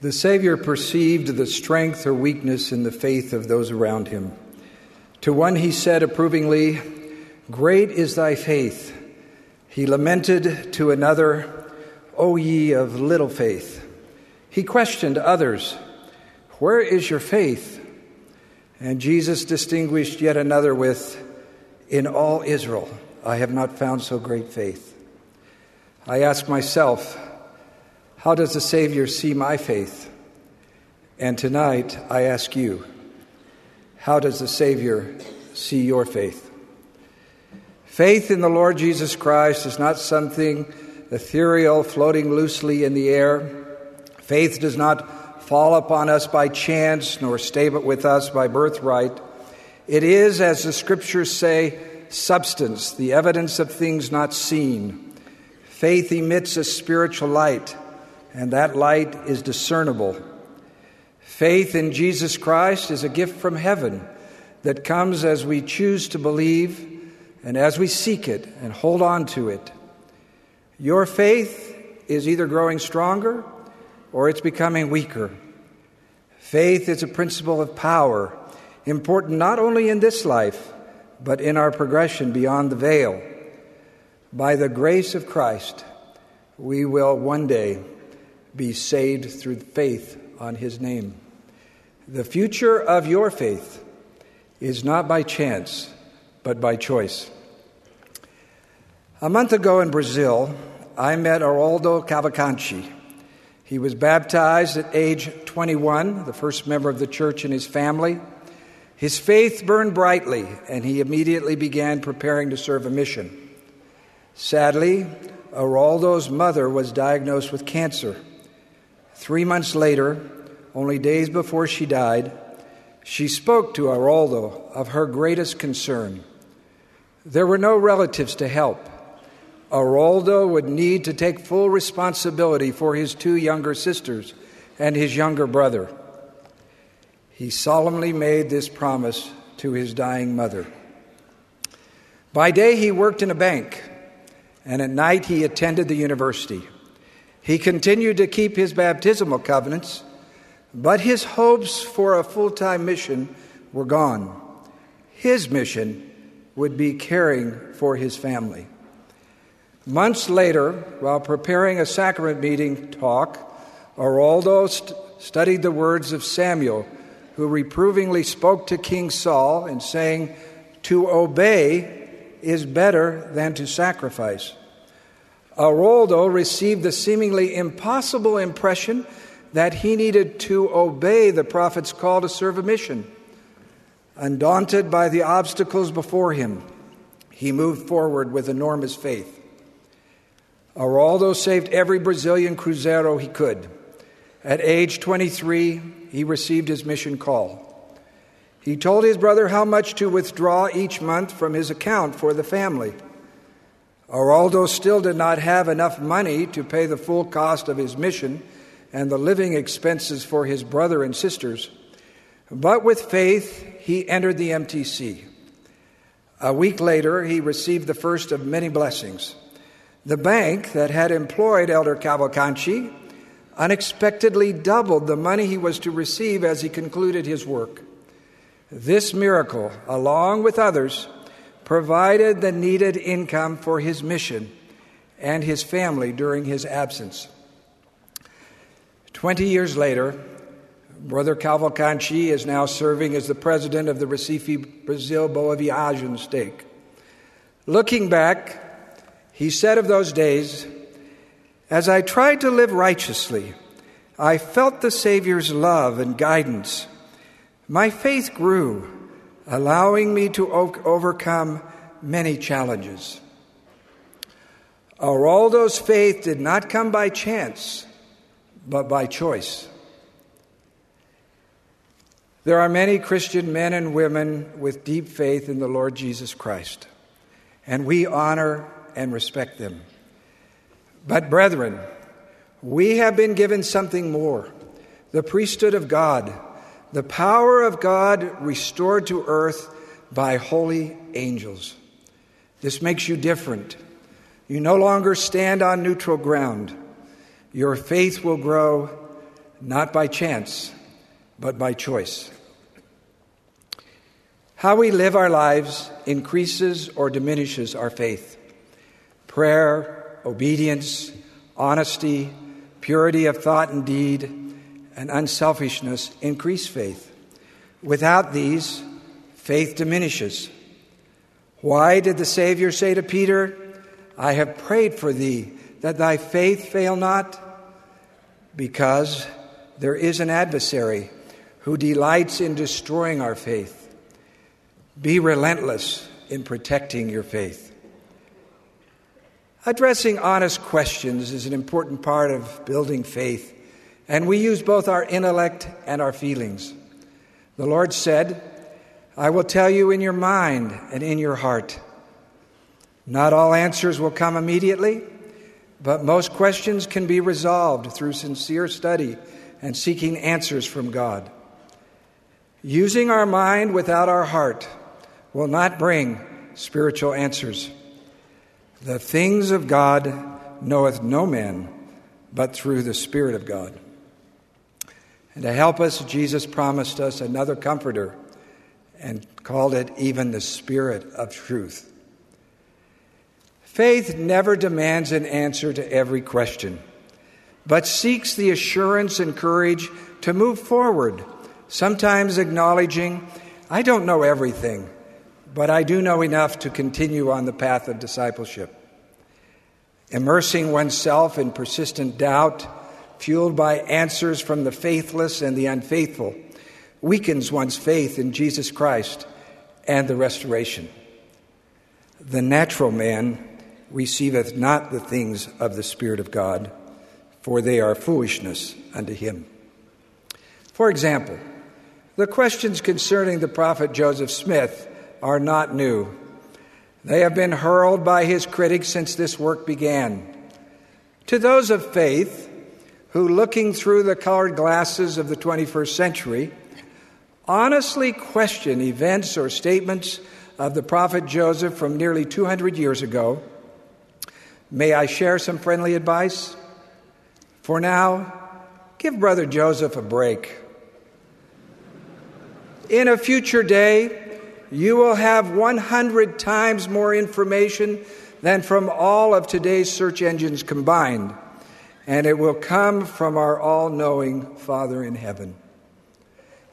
The Savior perceived the strength or weakness in the faith of those around him. To one he said approvingly, Great is thy faith. He lamented to another, O ye of little faith. He questioned others, Where is your faith? And Jesus distinguished yet another with, In all Israel I have not found so great faith. I ask myself, how does the Savior see my faith? And tonight, I ask you, how does the Savior see your faith? Faith in the Lord Jesus Christ is not something ethereal floating loosely in the air. Faith does not fall upon us by chance nor stay with us by birthright. It is, as the scriptures say, substance, the evidence of things not seen. Faith emits a spiritual light and that light is discernible. Faith in Jesus Christ is a gift from heaven that comes as we choose to believe and as we seek it and hold on to it. Your faith is either growing stronger or it's becoming weaker. Faith is a principle of power, important not only in this life, but in our progression beyond the veil. By the grace of Christ, we will one day be saved through faith on his name. The future of your faith is not by chance, but by choice. A month ago in Brazil, I met Aroldo Cavalcante. He was baptized at age 21, the first member of the church in his family. His faith burned brightly, and he immediately began preparing to serve a mission. Sadly, Aroldo's mother was diagnosed with cancer. Three months later, only days before she died, she spoke to Aroldo of her greatest concern. There were no relatives to help. Aroldo would need to take full responsibility for his two younger sisters and his younger brother. He solemnly made this promise to his dying mother. By day, he worked in a bank, and at night, he attended the university. He continued to keep his baptismal covenants, but his hopes for a full time mission were gone. His mission would be caring for his family. Months later, while preparing a sacrament meeting talk, Aroldo st- studied the words of Samuel, who reprovingly spoke to King Saul in saying, To obey is better than to sacrifice. Aroldo received the seemingly impossible impression that he needed to obey the prophet's call to serve a mission. Undaunted by the obstacles before him, he moved forward with enormous faith. Aroldo saved every Brazilian cruzeiro he could. At age 23, he received his mission call. He told his brother how much to withdraw each month from his account for the family. Aroldo still did not have enough money to pay the full cost of his mission and the living expenses for his brother and sisters. But with faith, he entered the MTC. A week later, he received the first of many blessings. The bank that had employed Elder Cavalcante unexpectedly doubled the money he was to receive as he concluded his work. This miracle, along with others, provided the needed income for his mission and his family during his absence. Twenty years later, Brother Cavalcante is now serving as the president of the Recife, Brazil Boa Viagem stake. Looking back, he said of those days, As I tried to live righteously, I felt the Savior's love and guidance. My faith grew allowing me to overcome many challenges. Aroldo's faith did not come by chance, but by choice. There are many Christian men and women with deep faith in the Lord Jesus Christ, and we honor and respect them. But, brethren, we have been given something more the priesthood of God the power of God restored to earth by holy angels. This makes you different. You no longer stand on neutral ground. Your faith will grow not by chance, but by choice. How we live our lives increases or diminishes our faith. Prayer, obedience, honesty, purity of thought and deed, and unselfishness increase faith. Without these, faith diminishes. Why did the Savior say to Peter, I have prayed for thee that thy faith fail not? Because there is an adversary who delights in destroying our faith. Be relentless in protecting your faith. Addressing honest questions is an important part of building faith, and we use both our intellect and our feelings. The Lord said, I will tell you in your mind and in your heart. Not all answers will come immediately, but most questions can be resolved through sincere study and seeking answers from God. Using our mind without our heart will not bring spiritual answers. The things of God knoweth no man but through the Spirit of God. And to help us, Jesus promised us another comforter and called it even the Spirit of truth. Faith never demands an answer to every question, but seeks the assurance and courage to move forward, sometimes acknowledging, I don't know everything, but I do know enough to continue on the path of discipleship. Immersing oneself in persistent doubt, fueled by answers from the faithless and the unfaithful, weakens one's faith in Jesus Christ and the restoration. The natural man receiveth not the things of the Spirit of God, for they are foolishness unto him. For example, the questions concerning the prophet Joseph Smith are not new. They have been hurled by his critics since this work began. To those of faith who, looking through the colored glasses of the 21st century, honestly question events or statements of the prophet Joseph from nearly 200 years ago, may I share some friendly advice? For now, give Brother Joseph a break. In a future day, you will have 100 times more information than from all of today's search engines combined, and it will come from our all knowing Father in heaven.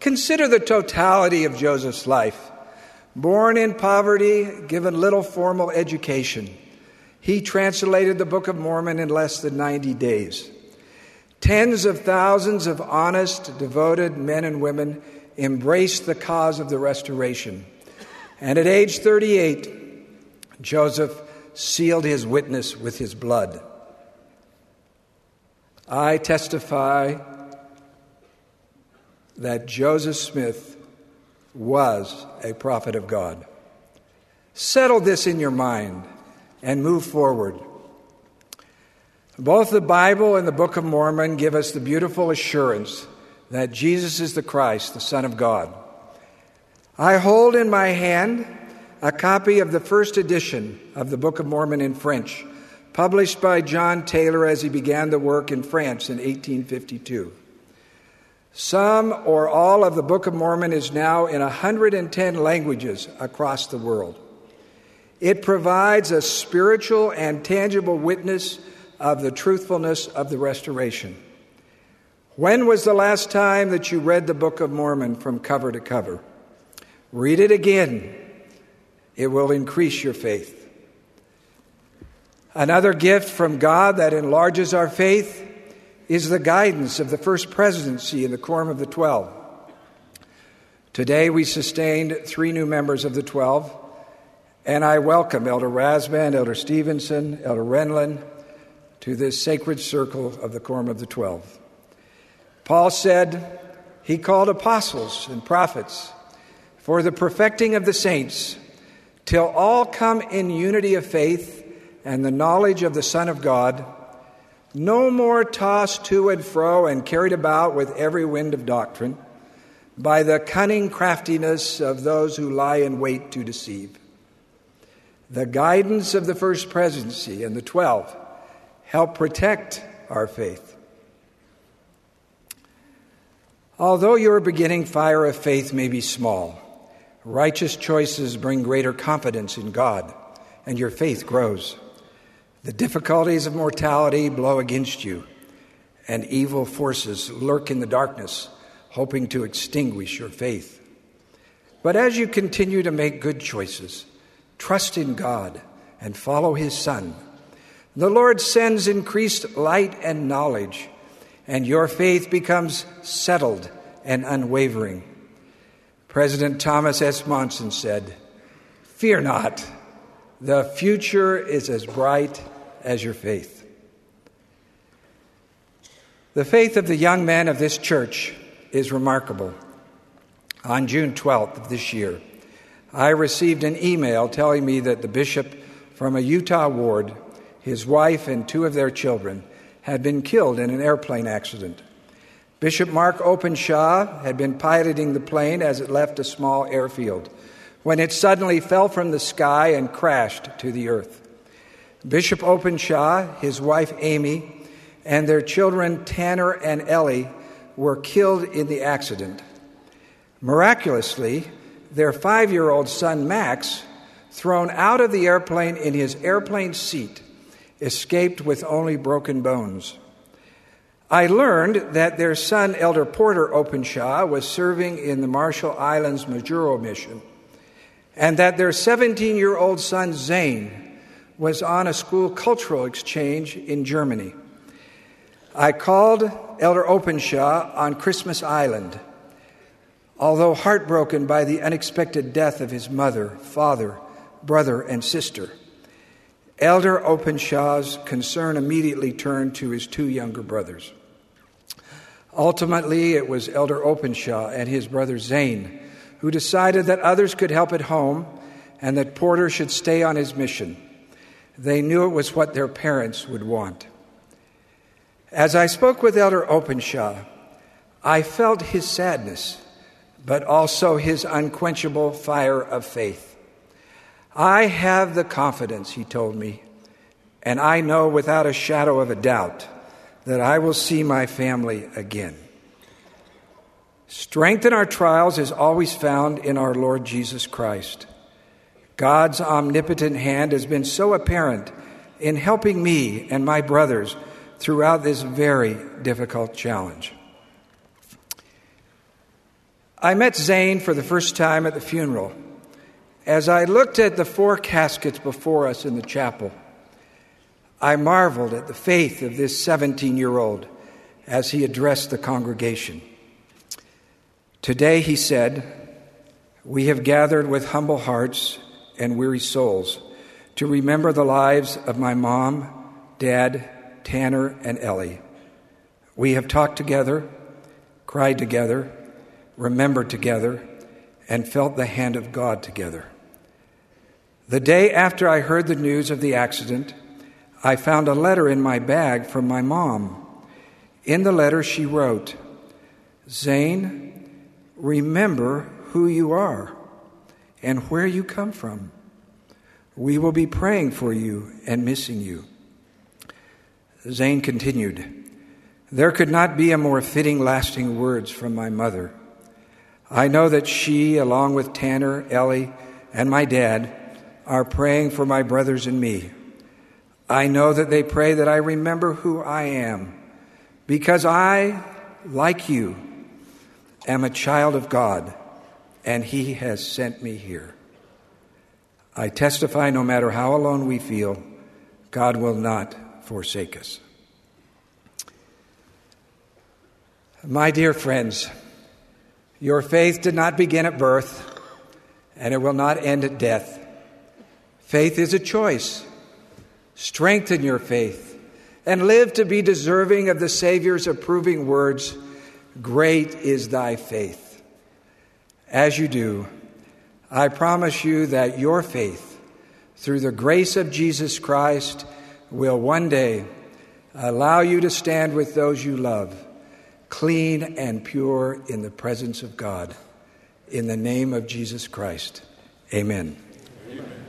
Consider the totality of Joseph's life. Born in poverty, given little formal education, he translated the Book of Mormon in less than 90 days. Tens of thousands of honest, devoted men and women embraced the cause of the restoration. And at age 38, Joseph sealed his witness with his blood. I testify that Joseph Smith was a prophet of God. Settle this in your mind and move forward. Both the Bible and the Book of Mormon give us the beautiful assurance that Jesus is the Christ, the Son of God. I hold in my hand a copy of the first edition of the Book of Mormon in French, published by John Taylor as he began the work in France in 1852. Some or all of the Book of Mormon is now in 110 languages across the world. It provides a spiritual and tangible witness of the truthfulness of the restoration. When was the last time that you read the Book of Mormon from cover to cover? Read it again. It will increase your faith. Another gift from God that enlarges our faith is the guidance of the first presidency in the Quorum of the Twelve. Today we sustained three new members of the Twelve, and I welcome Elder Rasband, Elder Stevenson, Elder Renlund to this sacred circle of the Quorum of the Twelve. Paul said he called apostles and prophets for the perfecting of the saints, till all come in unity of faith and the knowledge of the Son of God, no more tossed to and fro and carried about with every wind of doctrine by the cunning craftiness of those who lie in wait to deceive. The guidance of the first presidency and the twelve help protect our faith. Although your beginning fire of faith may be small, righteous choices bring greater confidence in God, and your faith grows. The difficulties of mortality blow against you, and evil forces lurk in the darkness, hoping to extinguish your faith. But as you continue to make good choices, trust in God, and follow His Son, the Lord sends increased light and knowledge, and your faith becomes settled and unwavering. President Thomas S. Monson said, Fear not, the future is as bright as your faith. The faith of the young men of this church is remarkable. On June 12th of this year, I received an email telling me that the bishop from a Utah ward, his wife, and two of their children had been killed in an airplane accident. Bishop Mark Openshaw had been piloting the plane as it left a small airfield when it suddenly fell from the sky and crashed to the earth. Bishop Openshaw, his wife Amy, and their children Tanner and Ellie were killed in the accident. Miraculously, their five year old son Max, thrown out of the airplane in his airplane seat, escaped with only broken bones. I learned that their son, Elder Porter Openshaw, was serving in the Marshall Islands Majuro mission, and that their 17 year old son, Zane, was on a school cultural exchange in Germany. I called Elder Openshaw on Christmas Island. Although heartbroken by the unexpected death of his mother, father, brother, and sister, Elder Openshaw's concern immediately turned to his two younger brothers. Ultimately, it was Elder Openshaw and his brother Zane who decided that others could help at home and that Porter should stay on his mission. They knew it was what their parents would want. As I spoke with Elder Openshaw, I felt his sadness, but also his unquenchable fire of faith. I have the confidence, he told me, and I know without a shadow of a doubt that I will see my family again. Strength in our trials is always found in our Lord Jesus Christ. God's omnipotent hand has been so apparent in helping me and my brothers throughout this very difficult challenge. I met Zane for the first time at the funeral. As I looked at the four caskets before us in the chapel, I marveled at the faith of this 17 year old as he addressed the congregation. Today, he said, we have gathered with humble hearts and weary souls to remember the lives of my mom, dad, Tanner, and Ellie. We have talked together, cried together, remembered together, and felt the hand of God together. The day after I heard the news of the accident, I found a letter in my bag from my mom. In the letter, she wrote, Zane, remember who you are and where you come from. We will be praying for you and missing you. Zane continued, There could not be a more fitting, lasting words from my mother. I know that she, along with Tanner, Ellie, and my dad, are praying for my brothers and me. I know that they pray that I remember who I am, because I, like you, am a child of God and He has sent me here. I testify no matter how alone we feel, God will not forsake us. My dear friends, your faith did not begin at birth, and it will not end at death. Faith is a choice. Strengthen your faith and live to be deserving of the Savior's approving words Great is thy faith. As you do, I promise you that your faith, through the grace of Jesus Christ, will one day allow you to stand with those you love, clean and pure in the presence of God. In the name of Jesus Christ, amen. amen.